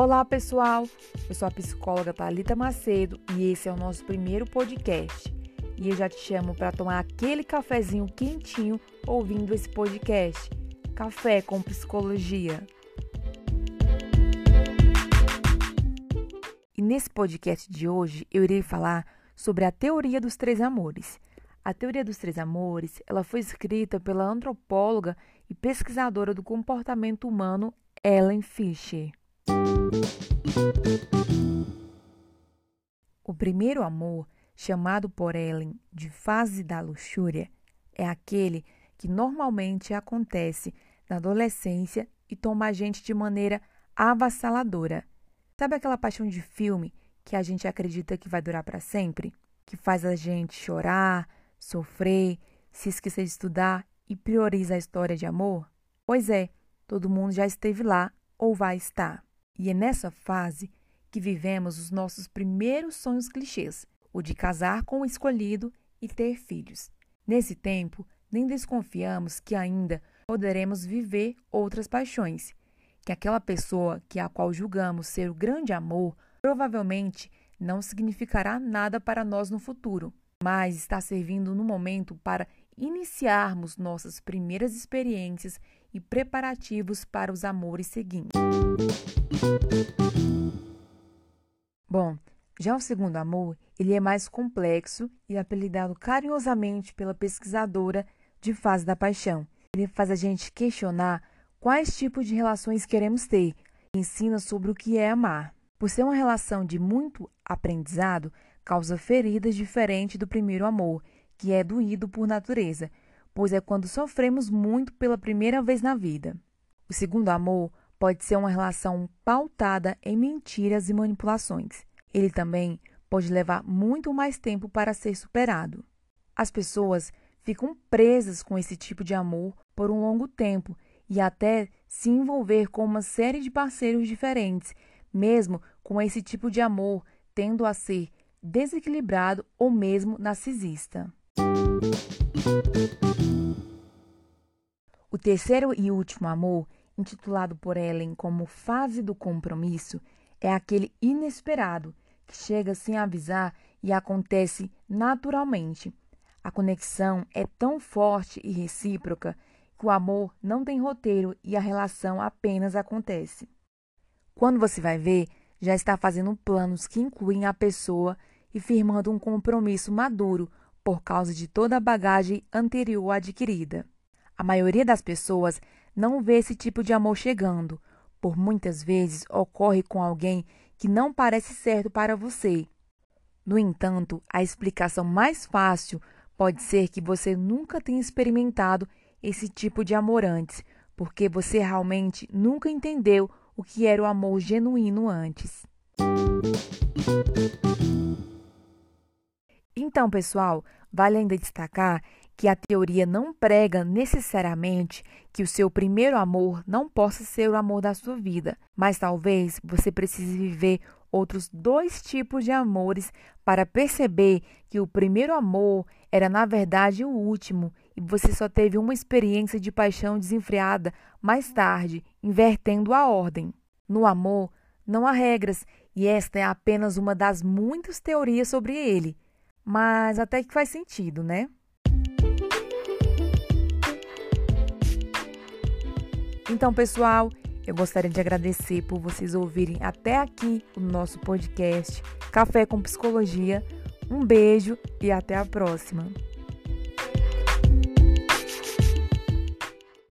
Olá, pessoal! Eu sou a psicóloga Thalita Macedo e esse é o nosso primeiro podcast. E eu já te chamo para tomar aquele cafezinho quentinho ouvindo esse podcast. Café com Psicologia. E nesse podcast de hoje eu irei falar sobre a teoria dos três amores. A teoria dos três amores, ela foi escrita pela antropóloga e pesquisadora do comportamento humano Ellen Fisher. O primeiro amor, chamado por Ellen de fase da luxúria, é aquele que normalmente acontece na adolescência e toma a gente de maneira avassaladora. Sabe aquela paixão de filme que a gente acredita que vai durar para sempre? Que faz a gente chorar, sofrer, se esquecer de estudar e prioriza a história de amor? Pois é, todo mundo já esteve lá ou vai estar. E é nessa fase que vivemos os nossos primeiros sonhos clichês, o de casar com o escolhido e ter filhos. Nesse tempo, nem desconfiamos que ainda poderemos viver outras paixões, que aquela pessoa que a qual julgamos ser o grande amor provavelmente não significará nada para nós no futuro, mas está servindo no momento para iniciarmos nossas primeiras experiências e preparativos para os amores seguintes. Bom, já o segundo amor, ele é mais complexo e apelidado carinhosamente pela pesquisadora de fase da paixão. Ele faz a gente questionar quais tipos de relações queremos ter e ensina sobre o que é amar. Por ser uma relação de muito aprendizado, causa feridas diferentes do primeiro amor, que é doído por natureza, pois é quando sofremos muito pela primeira vez na vida. O segundo amor pode ser uma relação pautada em mentiras e manipulações. Ele também pode levar muito mais tempo para ser superado. As pessoas ficam presas com esse tipo de amor por um longo tempo e até se envolver com uma série de parceiros diferentes, mesmo com esse tipo de amor tendo a ser desequilibrado ou mesmo narcisista. O terceiro e último amor, intitulado por Ellen como fase do compromisso, é aquele inesperado que chega sem avisar e acontece naturalmente. A conexão é tão forte e recíproca que o amor não tem roteiro e a relação apenas acontece. Quando você vai ver, já está fazendo planos que incluem a pessoa e firmando um compromisso maduro por causa de toda a bagagem anterior adquirida. A maioria das pessoas não vê esse tipo de amor chegando, por muitas vezes ocorre com alguém que não parece certo para você. No entanto, a explicação mais fácil pode ser que você nunca tenha experimentado esse tipo de amor antes, porque você realmente nunca entendeu o que era o amor genuíno antes. Então, pessoal, vale ainda destacar que a teoria não prega necessariamente que o seu primeiro amor não possa ser o amor da sua vida, mas talvez você precise viver outros dois tipos de amores para perceber que o primeiro amor era na verdade o último e você só teve uma experiência de paixão desenfreada mais tarde, invertendo a ordem. No amor, não há regras e esta é apenas uma das muitas teorias sobre ele, mas até que faz sentido, né? Então, pessoal, eu gostaria de agradecer por vocês ouvirem até aqui o nosso podcast Café com Psicologia. Um beijo e até a próxima.